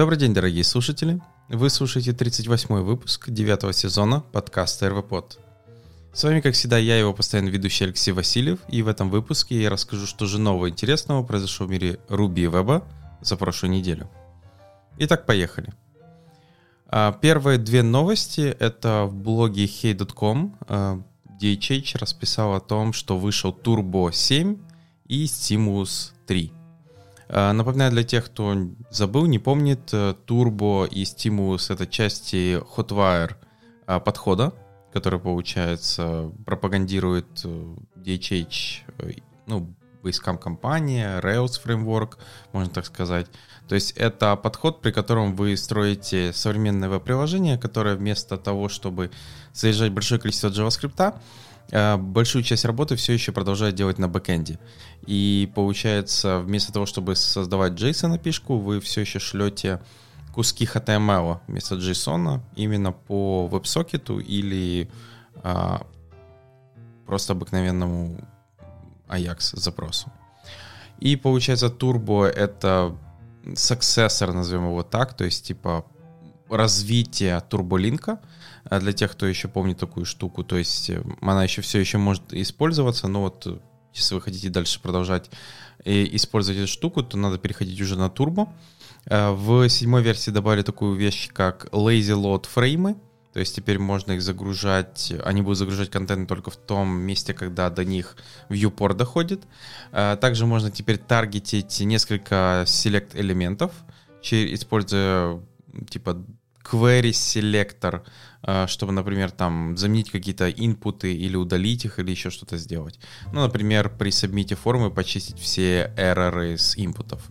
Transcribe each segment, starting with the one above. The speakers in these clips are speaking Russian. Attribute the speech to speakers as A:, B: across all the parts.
A: Добрый день, дорогие слушатели. Вы слушаете 38-й выпуск 9 сезона подкаста РВПод. С вами, как всегда, я, его постоянный ведущий Алексей Васильев, и в этом выпуске я расскажу, что же нового интересного произошло в мире Руби и Веба за прошлую неделю. Итак, поехали. А, первые две новости — это в блоге hey.com. DHH расписал о том, что вышел Turbo 7 и Stimulus 3. А, напоминаю для тех, кто забыл, не помнит, э, Turbo и Stimulus — это части Hotwire а, подхода, который, получается, пропагандирует DHH, э, э, ну, войскам компания, Rails Framework, можно так сказать. То есть это подход, при котором вы строите современное веб-приложение, которое вместо того, чтобы заезжать большое количество JavaScript, э, большую часть работы все еще продолжает делать на бэкэнде. И получается, вместо того, чтобы создавать JSON пишку, вы все еще шлете куски HTML вместо JSON именно по веб-сокету или а, просто обыкновенному Ajax запросу. И получается Turbo это successor, назовем его так, то есть типа развитие турболинка для тех, кто еще помнит такую штуку. То есть э, она еще все еще может использоваться, но вот э, если вы хотите дальше продолжать и использовать эту штуку, то надо переходить уже на турбо. Э, в седьмой версии добавили такую вещь, как lazy load фреймы. То есть теперь можно их загружать, они будут загружать контент только в том месте, когда до них viewport доходит. Э, также можно теперь таргетить несколько select элементов, используя типа query selector, э, чтобы, например, там заменить какие-то инпуты или удалить их, или еще что-то сделать. Ну, например, при сабмите формы почистить все эрроры с инпутов.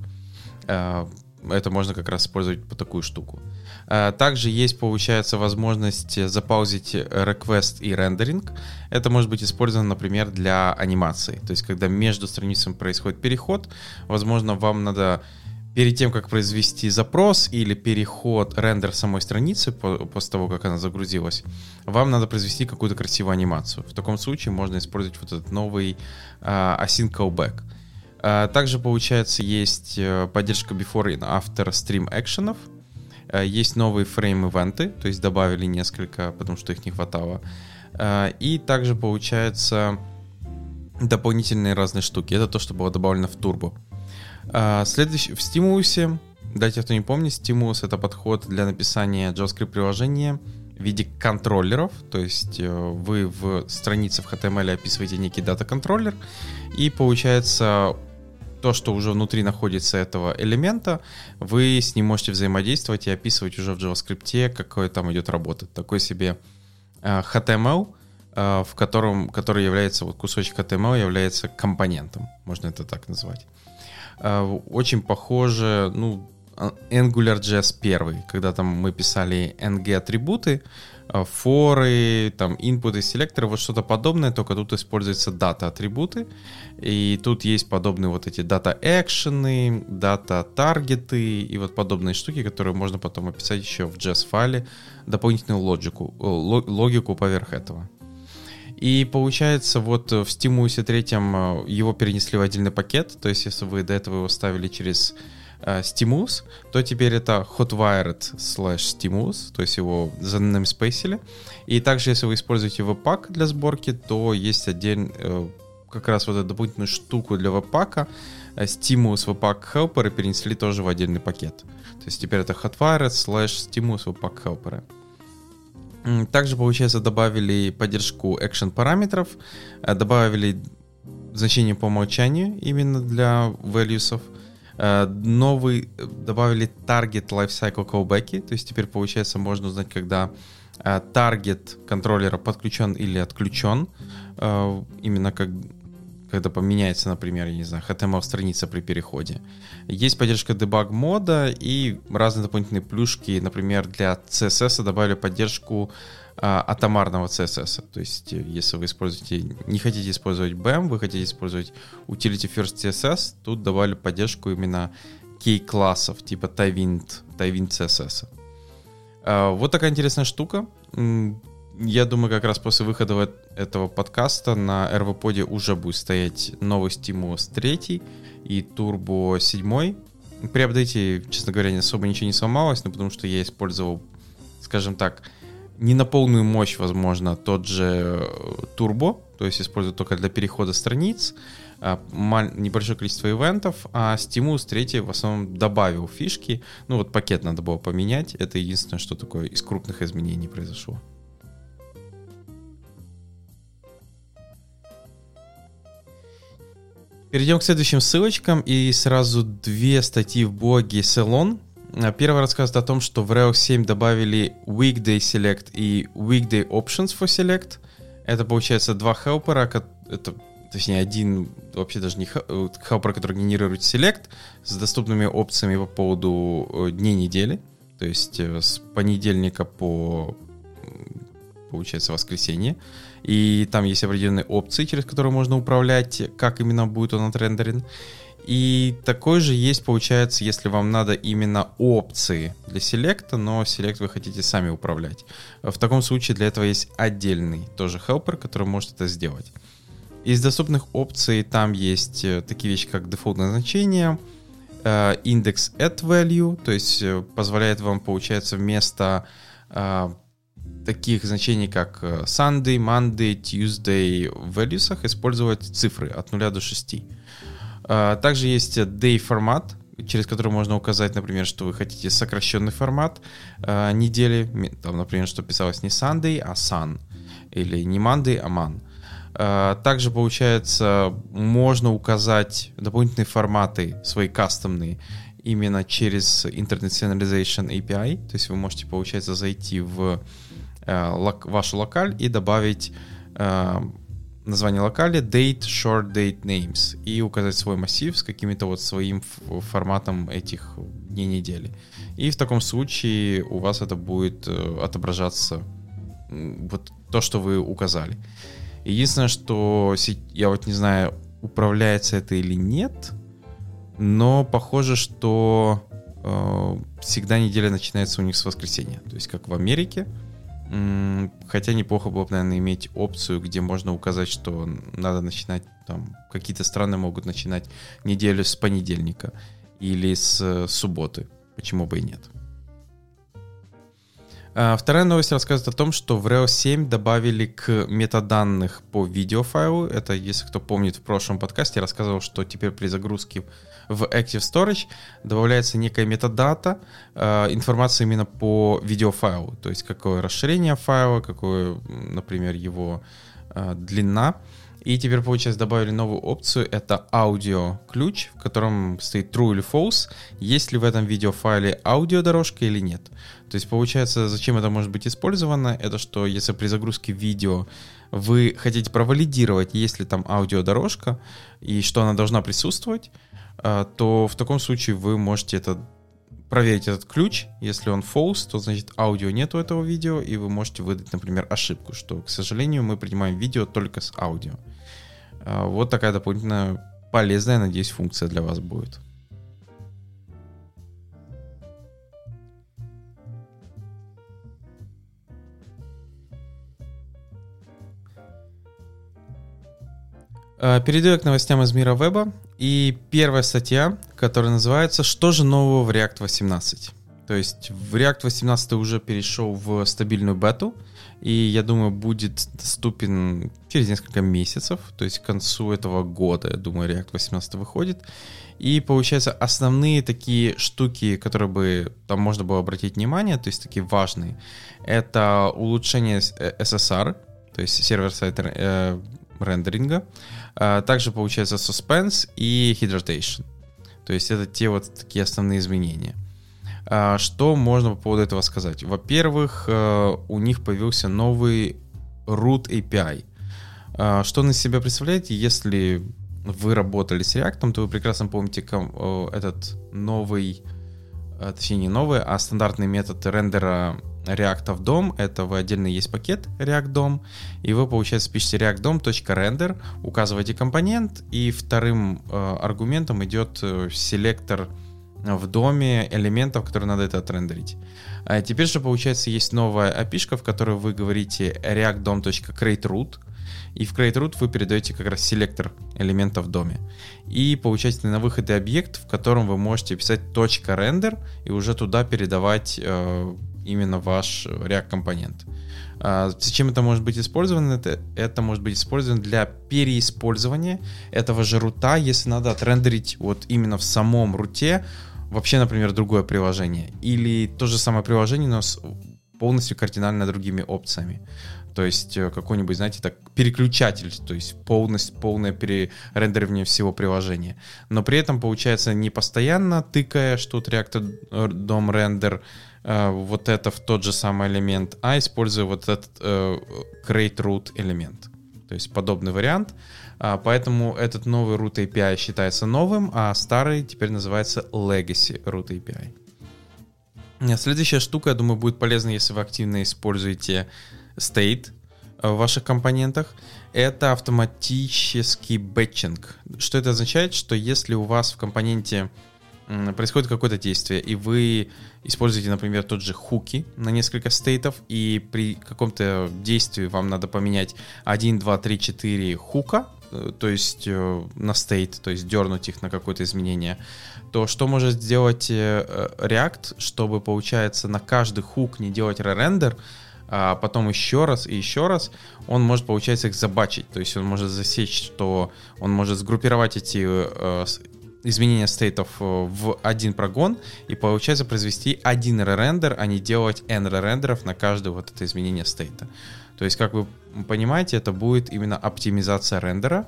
A: Э, это можно как раз использовать по такую штуку. А, также есть, получается, возможность запаузить request и рендеринг. Это может быть использовано, например, для анимации. То есть, когда между страницами происходит переход, возможно, вам надо перед тем, как произвести запрос или переход, рендер самой страницы после того, как она загрузилась, вам надо произвести какую-то красивую анимацию. В таком случае можно использовать вот этот новый uh, async callback. Uh, также, получается, есть э, поддержка before и after stream экшенов. Э, есть новые фрейм-ивенты, то есть добавили несколько, потому что их не хватало. Э, и также получается дополнительные разные штуки. Это то, что было добавлено в Turbo. Э, следующий, в стимулусе, для тех, кто не помнит, стимулус — это подход для написания JavaScript-приложения в виде контроллеров, то есть вы в странице в HTML описываете некий дата-контроллер, и получается то, что уже внутри находится этого элемента, вы с ним можете взаимодействовать и описывать уже в JavaScript, какой там идет работа. Такой себе э, HTML, э, в котором, который является, вот кусочек HTML является компонентом, можно это так назвать. Э, очень похоже, ну, AngularJS 1, когда там мы писали ng-атрибуты, Э, форы, там, инпуты, селекторы, вот что-то подобное, только тут используются дата-атрибуты, и тут есть подобные вот эти дата-экшены, дата-таргеты и вот подобные штуки, которые можно потом описать еще в JS-файле, дополнительную логику, логику поверх этого. И получается, вот в стимусе третьем э, его перенесли в отдельный пакет, то есть если вы до этого его ставили через э, Stimulus, то теперь это hotwired slash Stimulus, то есть его занамспейсили. И также, если вы используете webpack для сборки, то есть отдельно э, как раз вот эту дополнительную штуку для веб-пака, э, Stimulus Webpack Helper перенесли тоже в отдельный пакет. То есть теперь это hotwired slash Stimulus Webpack Helper. Также, получается, добавили поддержку action параметров, э, добавили значение по умолчанию именно для values, Э, новый добавили target lifecycle callback, то есть теперь получается можно узнать, когда таргет э, контроллера подключен или отключен, именно как когда поменяется, например, я не знаю, HTML-страница при переходе. Есть поддержка дебаг мода и разные дополнительные плюшки. Например, для CSS добавили поддержку а, атомарного CSS. То есть, э, если вы используете, не хотите использовать BEM, вы хотите использовать Utility First CSS, тут добавили поддержку именно key-классов, типа Tailwind, Tailwind CSS. А, вот такая интересная штука. Я думаю, как раз после выхода этого подкаста на RVPod уже будет стоять новый Stimulus 3 и Turbo 7. При апдейте, честно говоря, особо ничего не сломалось, но потому что я использовал, скажем так, не на полную мощь, возможно, тот же Turbo, то есть использую только для перехода страниц, а, небольшое количество ивентов, а Stimulus 3 в основном добавил фишки. Ну вот пакет надо было поменять, это единственное, что такое из крупных изменений произошло. Перейдем к следующим ссылочкам и сразу две статьи в блоге Salon. Первый рассказывает о том, что в Rails 7 добавили Weekday Select и Weekday Options for Select. Это получается два хелпера, это, точнее один вообще даже не хелпер, который генерирует Select с доступными опциями по поводу э, дней недели. То есть э, с понедельника по получается воскресенье. И там есть определенные опции, через которые можно управлять, как именно будет он отрендерен. И такой же есть, получается, если вам надо именно опции для селекта, но селект вы хотите сами управлять. В таком случае для этого есть отдельный тоже helper, который может это сделать. Из доступных опций там есть э, такие вещи, как дефолтное значение, э, индекс at value, то есть э, позволяет вам, получается, вместо таких значений, как э, Sunday, Monday, Tuesday в values использовать цифры от 0 до 6. А, также есть day формат, через который можно указать, например, что вы хотите сокращенный формат э, недели, там, например, что писалось не Sunday, а Sun, или не Monday, а Man. Э, также, получается, можно указать дополнительные форматы, свои кастомные, именно через Internet Synchronization API, то есть вы можете, получается, зайти в лок, вашу локаль и добавить э, название локали date, short date names и указать свой массив с каким-то вот своим форматом этих дней недели. И в таком случае у вас это будет э, отображаться вот то, что вы указали. Единственное, что я вот не знаю, управляется это или нет, но похоже, что э, всегда неделя начинается у них с воскресенья. То есть как в Америке, Хотя неплохо было бы, наверное, иметь опцию, где можно указать, что надо начинать, там, какие-то страны могут начинать неделю с понедельника или с э, субботы. Почему бы и нет? А, вторая новость рассказывает о том, что в Rails 7 добавили к метаданных по видеофайлу. Это, если кто помнит, в прошлом подкасте я рассказывал, что теперь при загрузке в Active Storage добавляется некая метадата, э, информация именно по видеофайлу, то есть какое расширение файла, какое, например, его э, длина. И теперь, получается, добавили новую опцию, это аудио-ключ, в котором стоит true или false, есть ли в этом видеофайле аудиодорожка или нет. То есть, получается, зачем это может быть использовано? Это что, если при загрузке видео вы хотите провалидировать, есть ли там аудиодорожка и что она должна присутствовать, а, то в таком случае вы можете это проверить этот ключ. Если он false, то значит аудио нету этого видео, и вы можете выдать, например, ошибку, что, к сожалению, мы принимаем видео только с аудио. А, вот такая дополнительная полезная, надеюсь, функция для вас будет. А, перейду к новостям из мира веба. И первая статья, которая называется «Что же нового в React 18?». То есть в React 18 уже перешел в стабильную бету, и я думаю, будет доступен через несколько месяцев, то есть к концу этого года, я думаю, React 18 выходит. И получается, основные такие штуки, которые бы там можно было обратить внимание, то есть такие важные, это улучшение SSR, то есть сервер-сайт э, рендеринга, а, также получается suspense и hydration. То есть это те вот такие основные изменения. А, что можно по поводу этого сказать? Во-первых, э, у них появился новый root API. А, что из себя представляет? Если вы работали с React, то вы прекрасно помните этот новый, точнее не новый, а стандартный метод рендера React DOM, это вы отдельно есть пакет React DOM, и вы, получается, пишете react DOM.render, указываете компонент, и вторым э, аргументом идет э, селектор в доме элементов, которые надо это отрендерить. А теперь же, получается, есть новая API, в которой вы говорите reactdom.createroot, и в createroot вы передаете как раз селектор элементов в доме. И получаете на выходе объект, в котором вы можете писать .render и уже туда передавать э, именно ваш React-компонент. А, зачем это может быть использовано? Это, это может быть использовано для переиспользования этого же рута, если надо отрендерить вот именно в самом руте вообще, например, другое приложение. Или то же самое приложение, но полностью кардинально другими опциями. То есть э, какой-нибудь, знаете, так переключатель, то есть полностью, полное перерендеривание всего приложения. Но при этом получается не постоянно тыкая, что тут React DOM рендер, Э, вот это в тот же самый элемент, а используя вот этот э, create root элемент. То есть подобный вариант. А, поэтому этот новый root API считается новым, а старый теперь называется legacy root API. Э, следующая штука, я думаю, будет полезна, если вы активно используете state в ваших компонентах. Это автоматический batching. Что это означает? Что если у вас в компоненте происходит какое-то действие, и вы используете, например, тот же hook и на несколько state ов, и при каком-то действии вам надо поменять 1, 2, 3, 4 hook а, э, то есть э, на state, то есть дернуть их на какое-то изменение, то что может сделать э, React, чтобы, получается, на каждый hook не делать rerender, а потом еще раз и еще раз, он может, получается, их забачить. То есть он может засечь, что он может сгруппировать эти изменения стейтов э, в один прогон и получается произвести один ререндер, а не делать n ререндеров на каждое вот это изменение стейта. То есть, как вы понимаете, это будет именно оптимизация рендера.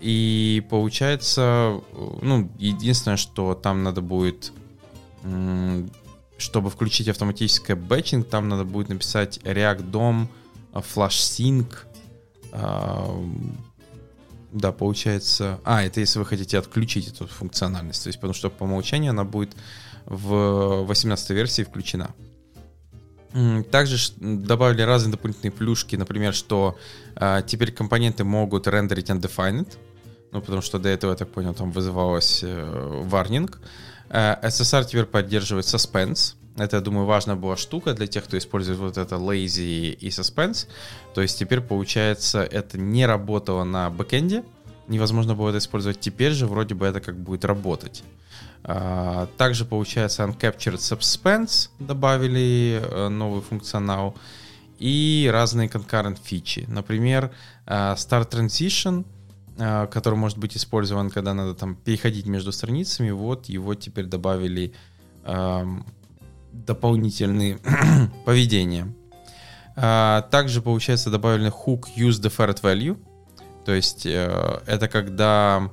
A: И получается, ну, единственное, что там надо будет, чтобы включить автоматическое бэтчинг, там надо будет написать React DOM, Flash Sync, да, получается... А, это если вы хотите отключить эту функциональность. То есть, потому что по умолчанию она будет в 18 версии включена. Также добавили разные дополнительные плюшки, например, что э, теперь компоненты могут рендерить undefined, ну, потому что до этого, я так понял, там вызывалось э, warning. Э, SSR теперь поддерживает suspense, это, я думаю, важная была штука для тех, кто использует вот это lazy и suspense. То есть теперь, получается, это не работало на бэкэнде. Невозможно было это использовать теперь же, вроде бы это как будет работать. А, также, получается, Uncaptured Suspense добавили э, новый функционал и разные concurrent фичи. Например, э, Start Transition, э, который может быть использован, когда надо там переходить между страницами, вот его теперь добавили дополнительные поведения. А, также, получается, добавили hook use deferred value. То есть э, это когда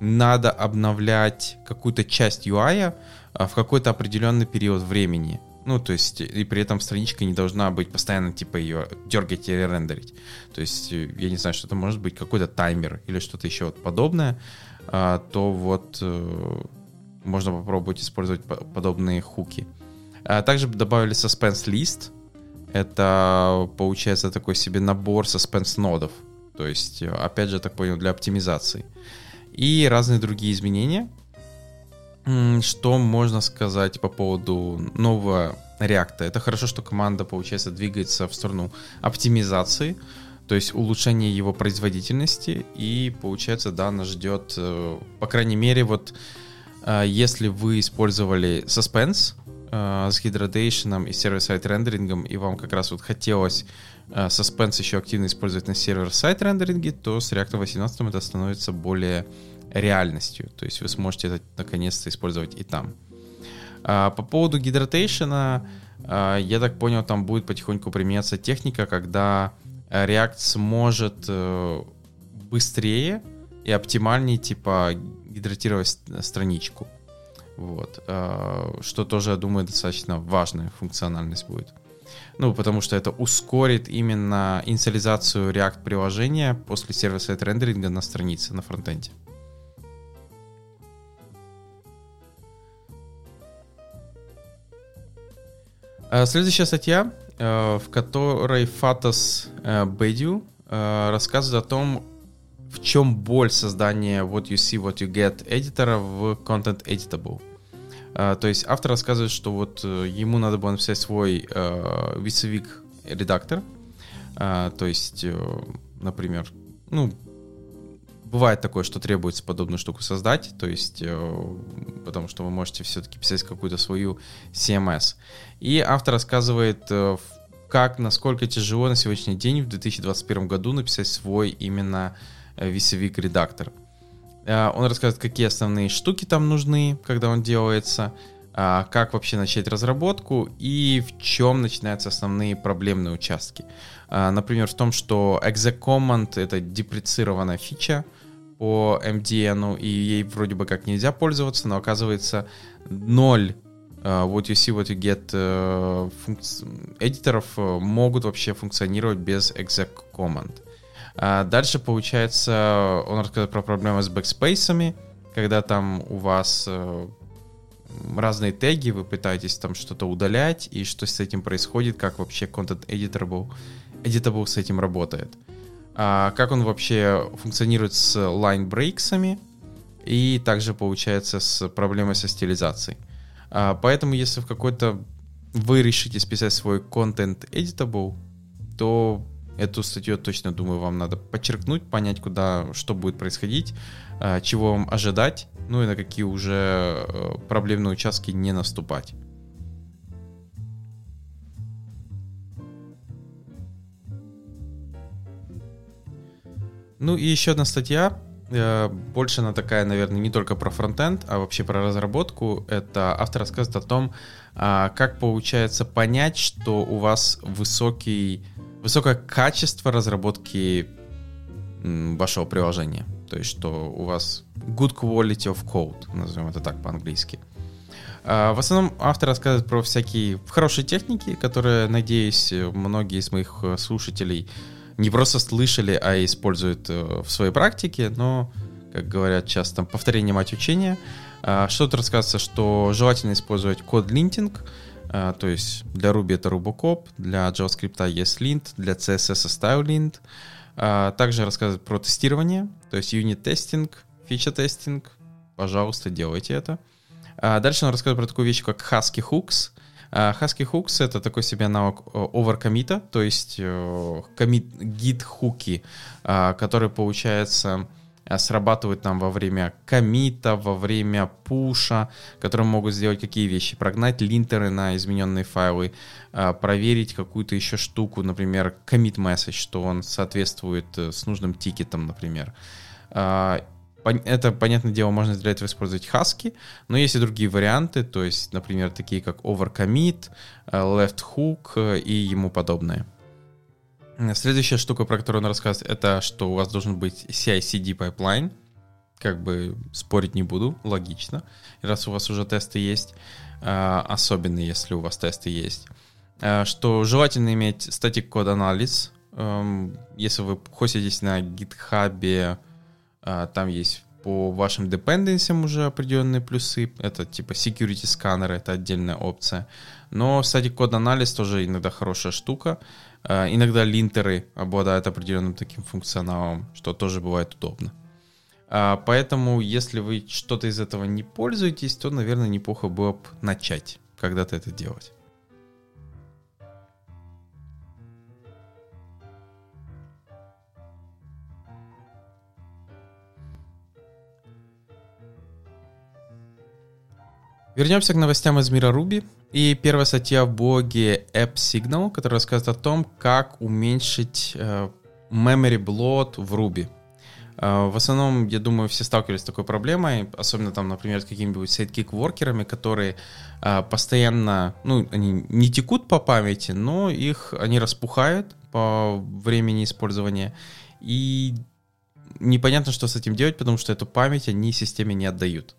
A: надо обновлять какую-то часть UI а, в какой-то определенный период времени. Ну, то есть, и при этом страничка не должна быть постоянно, типа, ее дергать или рендерить. То есть, э, я не знаю, что это может быть какой-то таймер или что-то еще вот подобное, а, то вот э, можно попробовать использовать подобные хуки. А также добавили suspense list. Это, получается, такой себе набор suspense нодов. То есть, опять же, так понял, для оптимизации. И разные другие изменения. Что можно сказать по поводу нового реакта? Это хорошо, что команда, получается, двигается в сторону оптимизации, то есть улучшения его производительности. И, получается, да, нас ждет, э, по крайней мере, вот э, если вы использовали Suspense, э, с гидрадейшеном и сервер-сайт рендерингом, и вам как раз вот хотелось Suspense еще активно использовать на сервер-сайт рендеринге, то с React 18 это становится более реальностью. То есть вы сможете это наконец-то использовать и там. А, по поводу гидратейшена, а, я так понял, там будет потихоньку применяться техника, когда React сможет э, быстрее и оптимальнее типа гидратировать страничку. Вот. А, что тоже, я думаю, достаточно важная функциональность будет. Ну, потому что это ускорит именно инициализацию React приложения после сервиса рендеринга на странице, на фронтенде. Следующая статья, а, в которой Фатас Бэдю рассказывает о том, в чем боль создания What You See, What You Get эдитора в Content Editable. То есть автор рассказывает, что вот ему надо было написать свой весовик редактор. То есть, например, ну, бывает такое, что требуется подобную штуку создать, то есть, э, потому что вы можете все-таки писать какую-то свою CMS. И автор рассказывает, э, как, насколько тяжело на сегодняшний день, в 2021 году, написать свой именно э, весовик редактор. Он рассказывает, какие основные штуки там нужны, когда он делается, как вообще начать разработку и в чем начинаются основные проблемные участки. Например, в том, что exec command — это депрецированная фича, по MDN, и ей вроде бы как нельзя пользоваться, но оказывается ноль uh, what you see, what you get uh, функци- эдиторов uh, могут вообще функционировать без exec command. Uh, дальше, получается, он рассказывает про проблемы с бэкспейсами, когда там у вас uh, разные теги, вы пытаетесь там что-то удалять, и что с этим происходит, как вообще Content Editable, editable с этим работает. А, как он вообще функционирует с line брейксами и также получается с проблемой со стилизацией. А, поэтому если в какой-то вы решите списать свой content editable, то эту статью точно, думаю, вам надо подчеркнуть, понять, куда, что будет происходить, а, чего вам ожидать, ну и на какие уже э, проблемные участки не наступать. Ну и еще одна статья, э, больше она такая, наверное, не только про фронтенд, а вообще про разработку. Это автор рассказывает о том, а, как получается понять, что у вас высокий, высокое качество разработки вашего приложения. То есть, что у вас good quality of code, назовем это так по-английски. А, в основном автор рассказывает про всякие хорошие техники, которые, надеюсь, многие из моих э, слушателей не просто слышали, а используют э, в своей практике, но, как говорят часто, повторение мать учения. А, что-то рассказывается, что желательно использовать код линтинг, а, то есть для Ruby это Rubocop, для JavaScript есть lint, для CSS StyleLint. А, также рассказывает про тестирование, то есть юнит-тестинг, фича-тестинг. Пожалуйста, делайте это. Дальше он рассказывает про такую вещь, как Husky Hooks — а, Husky Hooks — это такой себе навык оверкомита, то есть э, git хуки, а, который, получается, э, срабатывают нам во время комита, во время пуша, которые могут сделать какие вещи? Прогнать линтеры на измененные файлы, а, проверить какую-то еще штуку, например, commit message, что он соответствует э, с нужным тикетом, например это, понятное дело, можно для этого использовать Husky, но есть и другие варианты, то есть, например, такие как Overcommit, э, Left Hook э, и ему подобное. Следующая штука, про которую он рассказывает, это что у вас должен быть CI-CD pipeline. Как бы спорить не буду, логично, раз у вас уже тесты есть, э, особенно если у вас тесты есть. Что желательно иметь static код анализ, эм, если вы хоститесь на GitHub, там есть по вашим dependencies уже определенные плюсы. Это типа security сканер, это отдельная опция. Но, кстати, код-анализ тоже иногда хорошая штука. А, иногда линтеры обладают определенным таким функционалом, что тоже бывает удобно. А, поэтому, если вы что-то из этого не пользуетесь, то, наверное, неплохо было бы начать когда-то это делать. Вернемся к новостям из мира Ruby. И первая статья в блоге AppSignal, которая рассказывает о том, как уменьшить э, memory bloat в Ruby. Э, в основном, я думаю, все сталкивались с такой проблемой, особенно там, например, с какими-нибудь sidekick-воркерами, которые э, постоянно, ну, они не текут по памяти, но их, они распухают по времени использования, и непонятно, что с этим делать, потому что эту память они системе не отдают.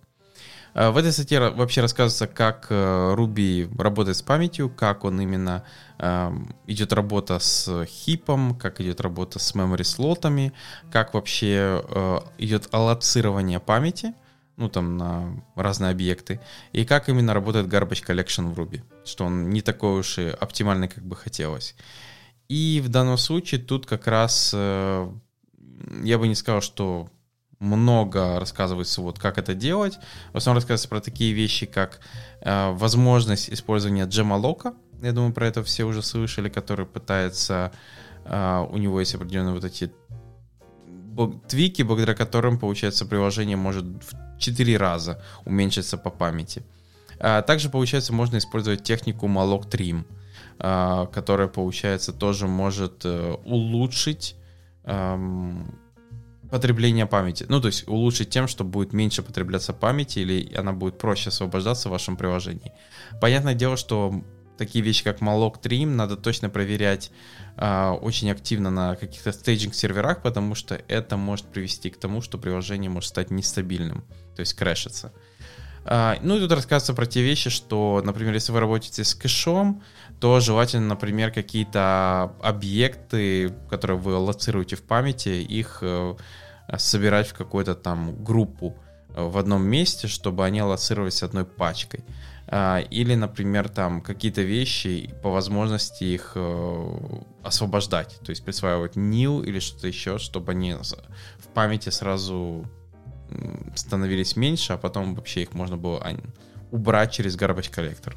A: Э, в этой статье вообще рассказывается, как э, Ruby работает с памятью, как он именно эм, идет работа с хипом, как идет работа с memory слотами, как вообще э, идет аллоцирование памяти, ну там на разные объекты, и как именно работает garbage collection в Ruby, что он не такой уж и оптимальный, как бы хотелось. И в данном случае тут как раз я бы не сказал, что много рассказывается, вот как это делать. В основном рассказывается про такие вещи, как э, возможность использования джемалока. Я думаю, про это все уже слышали, который пытается... Э, у него есть определенные вот эти твики, благодаря которым, получается, приложение может в 4 раза уменьшиться по памяти. А также, получается, можно использовать технику malloc trim, а, которая, получается, тоже может э, улучшить потребление памяти. Ну, то есть улучшить тем, что будет меньше потребляться памяти или она будет проще освобождаться в вашем приложении. Понятное дело, что такие вещи, как malloc trim, надо точно проверять э, очень активно на каких-то стейджинг серверах, потому что это может привести к тому, что приложение может стать нестабильным, то есть крэшиться. Э, ну и тут рассказывается про те вещи, что, например, если вы работаете с кэшом, то желательно, например, какие-то объекты, которые вы лоцируете в памяти, их э, собирать в какую-то там группу э, в одном месте, чтобы они лоцировались одной пачкой. А, или, например, там какие-то вещи, по возможности их э, освобождать, то есть присваивать nil или что-то еще, чтобы они в памяти сразу становились меньше, а потом вообще их можно было убрать через garbage коллектор.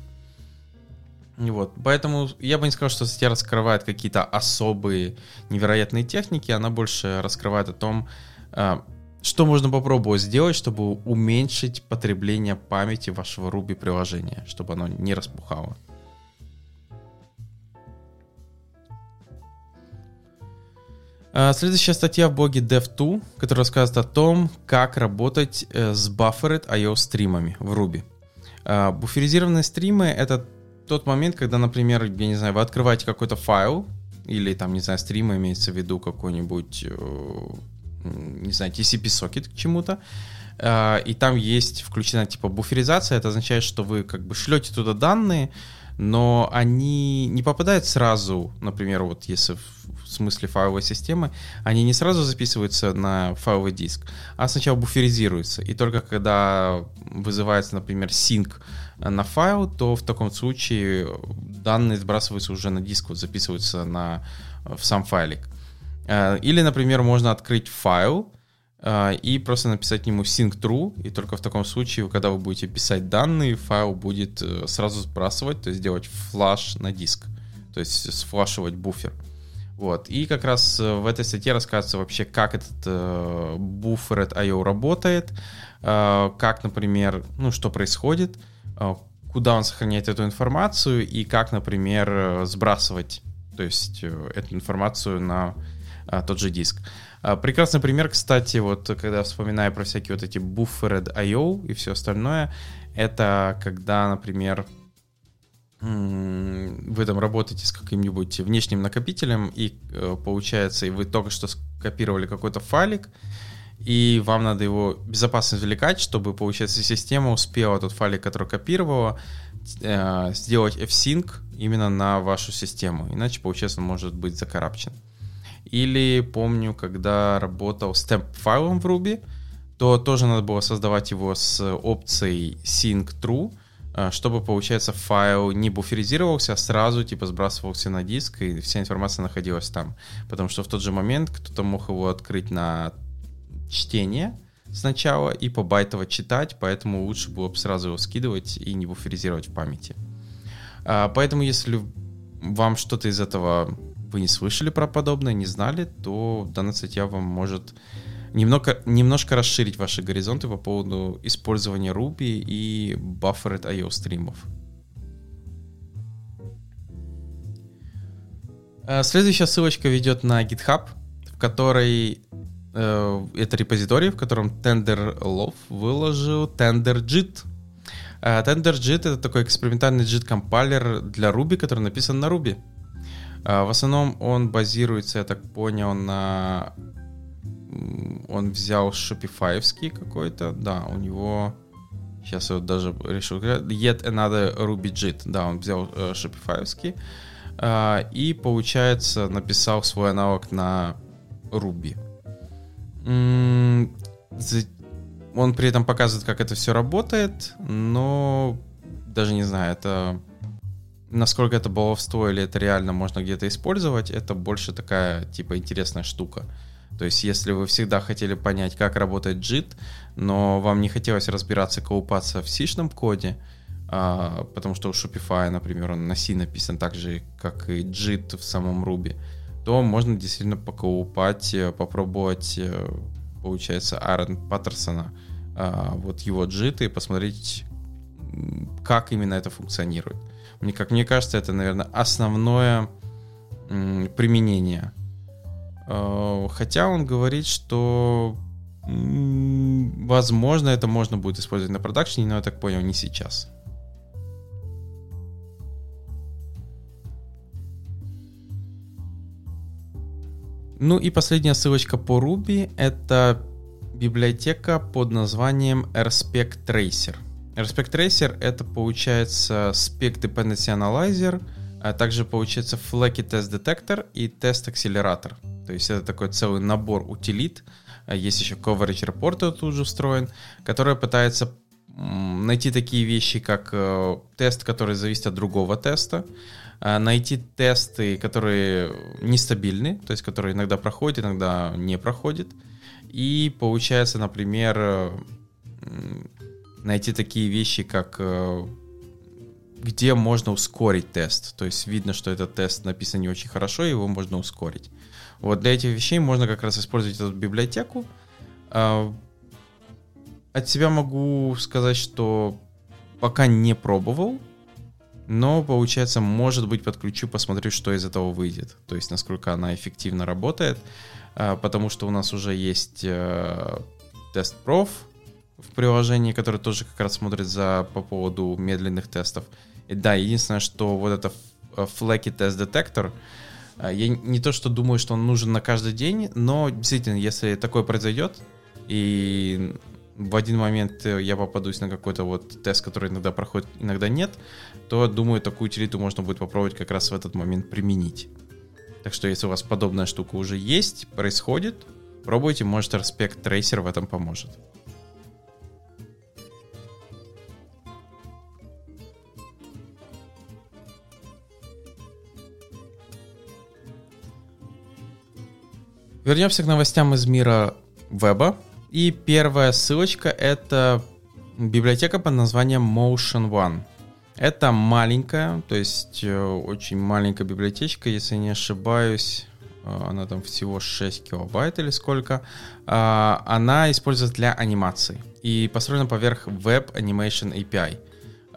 A: Вот. Поэтому я бы не сказал, что статья раскрывает какие-то особые невероятные техники, она больше раскрывает о том, а, что можно попробовать сделать, чтобы уменьшить потребление памяти вашего Ruby приложения, чтобы оно не распухало. А, следующая статья в блоге Dev2, которая рассказывает о том, как работать э, с Buffered IO стримами в Ruby. А, буферизированные стримы — это тот момент, когда, например, я не знаю, вы открываете какой-то файл, или там, не знаю, стрима имеется в виду какой-нибудь, э, не знаю, TCP-сокет к чему-то, э, и там есть включена типа буферизация, это означает, что вы как бы шлете туда данные, но они не попадают сразу, например, вот если в смысле файловой системы, они не сразу записываются на файловый диск, а сначала буферизируются. И только когда вызывается, например, синк на файл, то в таком случае данные сбрасываются уже на диск, вот записываются на, в сам файлик. Э, или, например, можно открыть файл э, и просто написать нему sync true, и только в таком случае, когда вы будете писать данные, файл будет э, сразу сбрасывать, то есть делать флаш на диск, то есть сфлашивать буфер. Вот. И как раз в этой статье рассказывается вообще, как этот э, буфер от IO работает, э, как, например, ну, что происходит, куда он сохраняет эту информацию и как, например, сбрасывать то есть э, эту информацию на а, тот же диск. А, прекрасный пример, кстати, вот когда вспоминаю про всякие вот эти buffered IO и все остальное, это когда, например, вы там работаете с каким-нибудь внешним накопителем, и э, получается, и вы только что скопировали какой-то файлик, и вам надо его безопасно извлекать, чтобы, получается, система успела тот файлик, который копировала, э, сделать f-sync именно на вашу систему, иначе, получается, он может быть закарапчен. Или помню, когда работал с temp файлом в Ruby, то тоже надо было создавать его с опцией sync true, э, чтобы, получается, файл не буферизировался, а сразу, типа, сбрасывался на диск, и вся информация находилась там. Потому что в тот же момент кто-то мог его открыть на чтение сначала и побайтово читать, поэтому лучше было бы сразу его скидывать и не буферизировать в памяти. А, поэтому если вам что-то из этого вы не слышали про подобное, не знали, то данная статья вам может немного, немножко расширить ваши горизонты по поводу использования Ruby и Buffered IO стримов. А, следующая ссылочка ведет на GitHub, в которой это репозиторий, в котором TenderLove выложил TenderJIT. Э, TenderJIT — это такой экспериментальный JIT-компайлер для Ruby, который написан на Ruby. Э, в основном он базируется, я так понял, на... Он взял Shopify какой-то, да, у него... Сейчас я вот даже решил... Yet Another Ruby JIT, да, он взял Shopify и, получается, написал свой аналог на Ruby. Он при этом показывает, как это все работает, но даже не знаю, это насколько это баловство или это реально можно где-то использовать, это больше такая, типа, интересная штука. То есть, если вы всегда хотели понять, как работает JIT, но вам не хотелось разбираться, коупаться в сишном коде, а, потому что у Shopify, например, он на C написан так же, как и JIT в самом Ruby, то можно действительно покоупать, э, попробовать, э, получается, Аарон Паттерсона, а, вот его JIT и посмотреть, как именно это функционирует. Мне, как мне кажется, это, наверное, основное применение. А, хотя он говорит, что возможно это можно будет использовать на продакшене, но я так понял, не сейчас. Ну и последняя ссылочка по Ruby — это библиотека под названием RSpec Tracer. RSpec Tracer — это, получается, Spec Dependency Analyzer, а также, получается, Flaky Test Detector и Test Accelerator. То есть это такой целый набор утилит. А есть еще Coverage Report тут же встроен, который пытается найти такие вещи, как э, тест, который зависит от другого теста, найти тесты, которые нестабильны, то есть которые иногда проходят, иногда не проходят. И получается, например, найти такие вещи, как э, где можно ускорить тест. То есть видно, что этот тест написан не очень хорошо, его можно ускорить. Вот для этих вещей можно как раз использовать эту библиотеку. А, от себя могу сказать, что пока не пробовал, но, получается, может быть, подключу, посмотрю, что из этого выйдет. То есть, насколько она эффективно работает. А, потому что у нас уже есть э, тест проф в приложении, который тоже как раз смотрит за по поводу медленных тестов. И да, единственное, что вот это Flaky тест детектор, я не то, что думаю, что он нужен на каждый день, но действительно, если такое произойдет, и в один момент э, я попадусь на какой-то вот тест, который иногда проходит, иногда нет, то, думаю, такую утилиту можно будет попробовать как раз в этот момент применить. Так что, если у вас подобная штука уже есть, происходит, пробуйте, может, Respect Tracer в этом поможет. Вернемся к новостям из мира веба. И первая ссылочка — это библиотека под названием Motion One. Это маленькая, то есть э, очень маленькая библиотечка, если не ошибаюсь, э, она там всего 6 килобайт или сколько. А, она используется для анимации и построена поверх Web Animation API.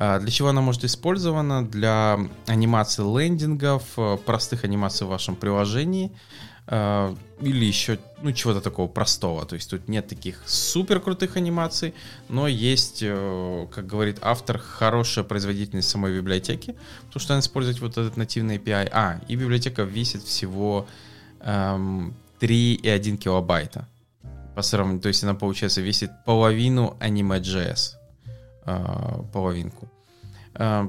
A: А, для чего она может использована? Для анимации лендингов, э, простых анимаций в вашем приложении — а, или еще, ну, чего-то такого простого. То есть тут нет таких супер крутых анимаций, но есть, э, как говорит автор, хорошая производительность самой библиотеки, потому что она использует вот этот нативный API. А, и библиотека весит всего эм, 3,1 килобайта. По сравнению, то есть она, получается, весит половину Anime.js. Э, половинку. Э,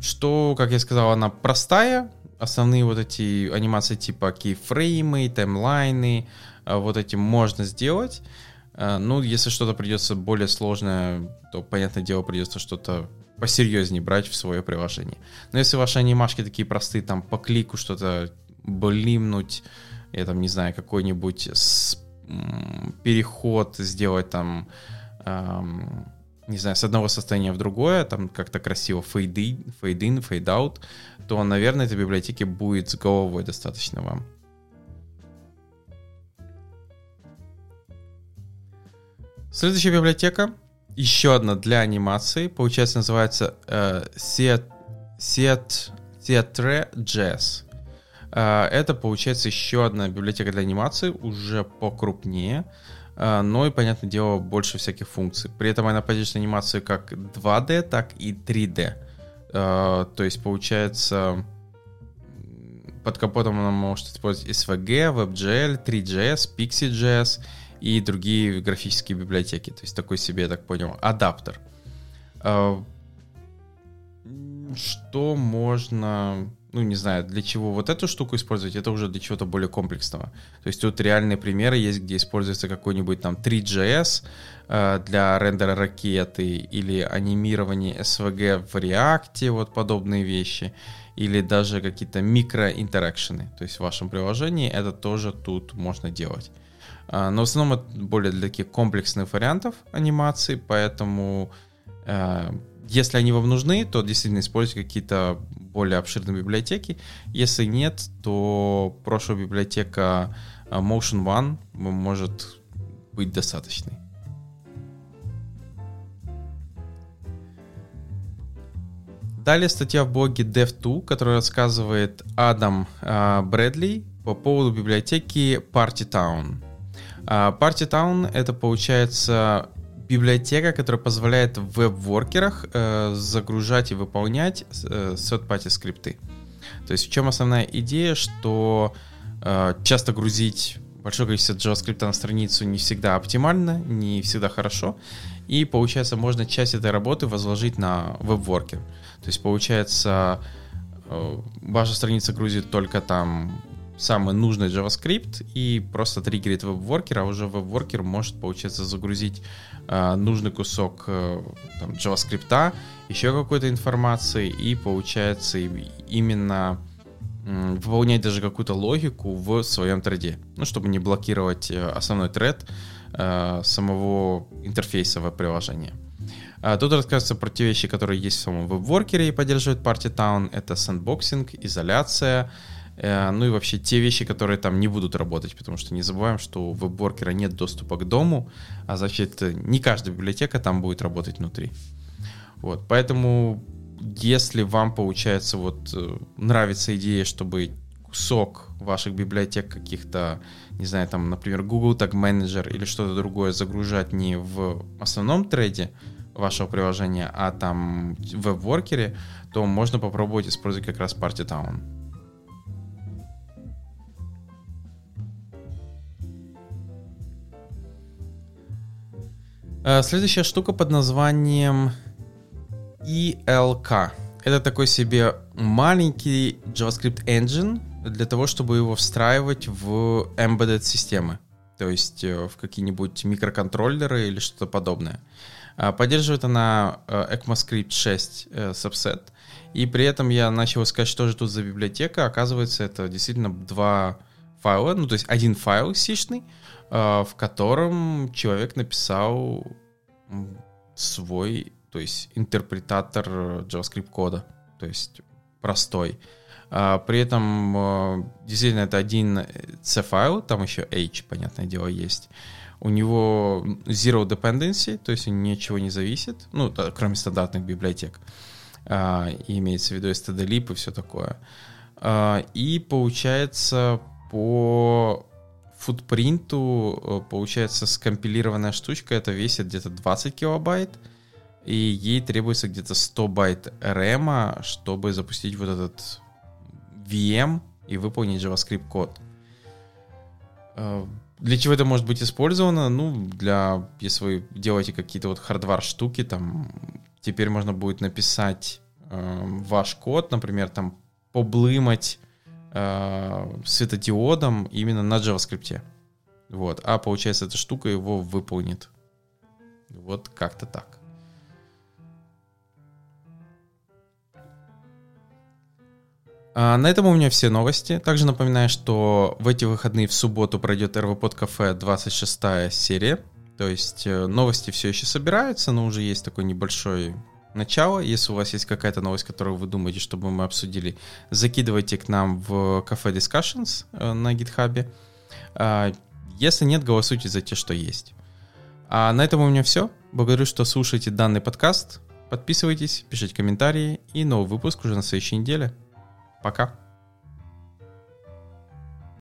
A: что, как я сказал, она простая, основные вот эти анимации типа кейфреймы, таймлайны, а, вот эти можно сделать. А, ну, если что-то придется более сложное, то, понятное дело, придется что-то посерьезнее брать в свое приложение. Но если ваши анимашки такие простые, там по клику что-то блимнуть, я там не знаю, какой-нибудь с, переход сделать там, эм, не знаю, с одного состояния в другое, там как-то красиво in, fade out, то, наверное, этой библиотеки будет с головой достаточно вам. Следующая библиотека, еще одна для анимации, получается называется э, Theatre.js. Э, это, получается, еще одна библиотека для анимации, уже покрупнее, э, но и, понятное дело, больше всяких функций. При этом она поддерживает анимацию как 2D, так и 3D. А, то есть, получается, под капотом она может использовать SVG, WebGL, 3JS, Pixie.js и другие графические библиотеки. То есть такой себе, я так понял, адаптер. А, что можно ну, не знаю, для чего вот эту штуку использовать, это уже для чего-то более комплексного. То есть тут реальные примеры есть, где используется какой-нибудь там 3GS э, для рендера ракеты или анимирование SVG в React, вот подобные вещи, или даже какие-то микроинтеракшены. То есть в вашем приложении это тоже тут можно делать. Э, но в основном это более для таких комплексных вариантов анимации, поэтому э, если они вам нужны, то действительно используйте какие-то более обширные библиотеки. Если нет, то прошлая библиотека э, Motion One может быть достаточной. Далее статья в блоге Dev2, которая рассказывает Адам э, Брэдли по поводу библиотеки PartyTown. Э, PartyTown это получается библиотека, которая позволяет веб-воркерах э, загружать и выполнять э, third-party скрипты. То есть в чем основная идея, что э, часто грузить большое количество JavaScript на страницу не всегда оптимально, не всегда хорошо, и получается можно часть этой работы возложить на веб-воркер. То есть получается э, ваша страница грузит только там самый нужный JavaScript и просто триггерит веб-воркер, а уже веб-воркер может, получается, загрузить э, нужный кусок э, там, JavaScript, еще какой-то информации, и получается именно э, выполнять даже какую-то логику в своем thread е, ну, чтобы не блокировать э, основной thread э, самого интерфейса веб-приложения. А тут рассказывается про те вещи, которые есть в самом web worker е и поддерживает Partytown. Это sandboxing, изоляция, ну и вообще те вещи, которые там не будут работать, потому что не забываем, что у web worker а нет доступа к DOM у, а значит не каждая библиотека там будет работать внутри. Вот, поэтому если вам получается вот э, нравится идея, чтобы кусок ваших библиотек каких-то, не знаю, там, например, Google Tag Manager или что-то другое загружать не в основном трейде вашего приложения, а там в веб-воркере, то можно попробовать использовать как раз Party Town. Следующая штука под названием ELK. Это такой себе маленький JavaScript engine для того, чтобы его встраивать в embedded системы, то есть э, в какие-нибудь микроконтроллеры или что-то подобное. Э, поддерживает она ECMAScript 6 subset, и при этом я начал искать, что же тут за библиотека. Оказывается, это действительно два файла, ну то есть один файл сишный, в котором человек написал свой, то есть интерпретатор JavaScript кода, то есть простой. А, при этом а, действительно это один C файл, там еще H, понятное дело, есть. У него zero dependency, то есть ничего не зависит, ну, кроме стандартных библиотек. А, и имеется в виду stdlib и все такое. И получается по футпринту, э, получается, скомпилированная штучка, это весит где-то 20 килобайт, и ей требуется где-то 100 байт RAM, чтобы запустить вот этот VM и выполнить JavaScript код. Э, для чего это может быть использовано? Ну, для, если вы делаете какие-то вот хардвар штуки, там, теперь можно будет написать э, ваш код, например, там, поблымать светодиодом именно на JavaScript. Вот. А получается, эта штука его выполнит. Вот как-то так. А на этом у меня все новости. Также напоминаю, что в эти выходные в субботу пройдет РВПод кафе 26 серия. То есть э, новости все еще собираются, но уже есть такой небольшой начало. Если у вас есть какая-то новость, которую вы думаете, чтобы мы обсудили, закидывайте к нам в кафе Discussions э, на гитхабе. А, если нет, голосуйте за те, что есть. А на этом у меня все. Благодарю, что слушаете данный подкаст. Подписывайтесь, пишите комментарии и новый выпуск уже на следующей неделе. Пока.